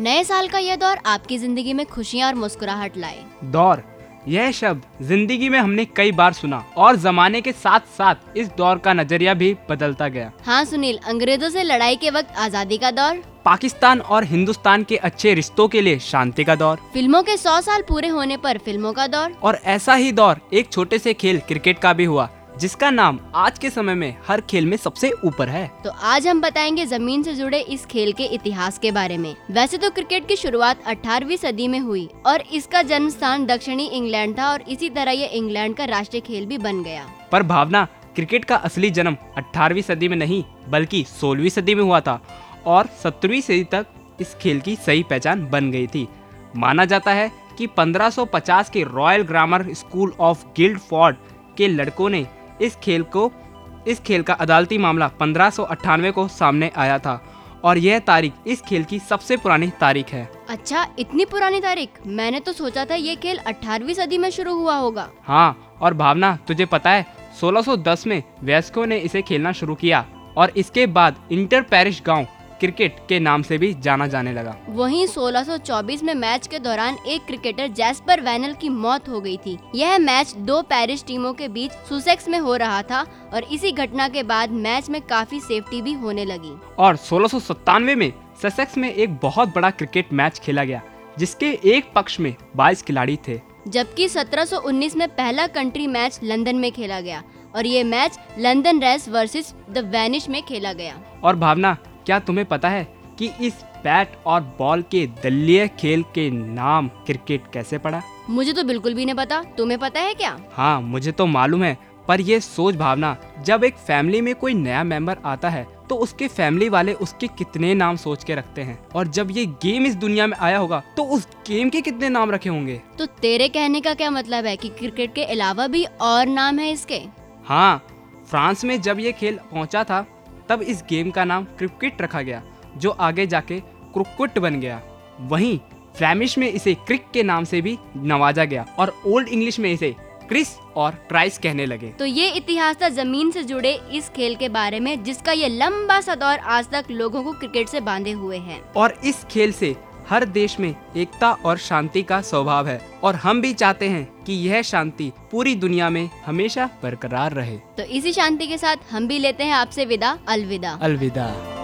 नए साल का यह दौर आपकी ज़िंदगी में खुशियाँ और मुस्कुराहट लाए। दौर यह शब्द ज़िंदगी में हमने कई बार सुना और जमाने के साथ साथ इस दौर का नज़रिया भी बदलता गया। हाँ सुनील अंग्रेज़ों से लड़ाई के वक्त आज़ादी का दौर। पाकिस्तान और हिंदुस्तान के अच्छे रिश्तों के लिए शांति का दौर। फ़िल्मों के सौ साल पूरे होने पर फ़िल्मों का दौर। और ऐसा ही दौर एक छोटे से खेल क्रिकेट का भी हुआ। जिसका नाम आज के समय में हर खेल में सबसे ऊपर है। तो आज हम बताएँगे ज़मीन से जुड़े इस खेल के इतिहास के बारे में। वैसे तो क्रिकेट की शुरुआत 18वीं सदी में हुई और इसका जन्म स्थान दक्षिणी इंग्लैंड था और इसी तरह ये इंग्लैंड का राष्ट्रीय खेल भी बन गया। पर भावना क्रिकेट का असली जन्म 18वीं सदी में नहीं बल्कि 16वीं सदी में हुआ था और 17वीं सदी तक इस खेल की सही पहचान बन गई थी। माना जाता है कि 1550 के royal grammar school of guild के लड़कों ने इस खेल को इस खेल का अदालती मामला पंद्रह को सामने आया था और यह तारीख इस खेल की सबसे पुरानी तारीख है। अच्छा इतनी पुरानी तारीख? मैंने तो सोचा था ये खेल 18वीं सदी में शुरू हुआ होगा। हाँ और भावना तुझे पता है 1610 में वेस्को ने इसे खेलना शुरू किया और इसके बाद इंटर पैरिश गाँव क्रिकेट के नाम से भी जाना जाने लगा। वहीं 1624 में मैच के दौरान एक क्रिकेटर जैस्पर वैनल की मौत हो गई थी। यह मैच दो पेरिस टीमों के बीच सुसेक्स में हो रहा था और इसी घटना के बाद मैच में काफ़ी सेफ्टी भी होने लगी। और सोलह में ससेक्स में एक बहुत बड़ा क्रिकेट मैच खेला गया जिसके एक पक्ष में 22 खिलाड़ी थे। जबकि 1719 में पहला कंट्री मैच लंदन में खेला गया और ये match London race versus the vanish में खेला गया। और भावना क्या तुम्हें पता है कि इस बैट और बॉल के दलीय खेल के नाम क्रिकेट कैसे पड़ा? मुझे तो बिल्कुल भी नहीं पता। तुम्हें पता है क्या? हाँ मुझे तो मालूम है पर ये सोच भावना जब एक फैमिली में कोई नया मेंबर आता है तो उसके फैमिली वाले उसके कितने नाम सोच के रखते हैं? और जब ये गेम इस दुनिया में आया होगा तो उस गेम के कितने नाम रखे होंगे? तो तेरे कहने का क्या मतलब है कि क्रिकेट के अलावा भी और नाम है इसके? हाँ फ्रांस में जब ये खेल पहुँचा था तब इस गेम का नाम क्रिकेट रखा गया जो आगे जाके क्रुकुट बन गया। वहीं फ्लैमिश में इसे क्रिक के नाम से भी नवाजा गया और ओल्ड इंग्लिश में इसे क्रिस और ट्राइस कहने लगे। तो ये इतिहास था ज़मीन से जुड़े इस खेल के बारे में जिसका ये लंबा सा दौर आज तक लोगों को क्रिकेट से बांधे हुए हैं। और इस खेल से हर देश में एकता और शांति का स्वभाव है। और हम भी चाहते हैं कि यह शांति पूरी दुनिया में हमेशा बरकरार रहे। तो इसी शांति के साथ हम भी लेते हैं आपसे विदा। अलविदा। अलविदा।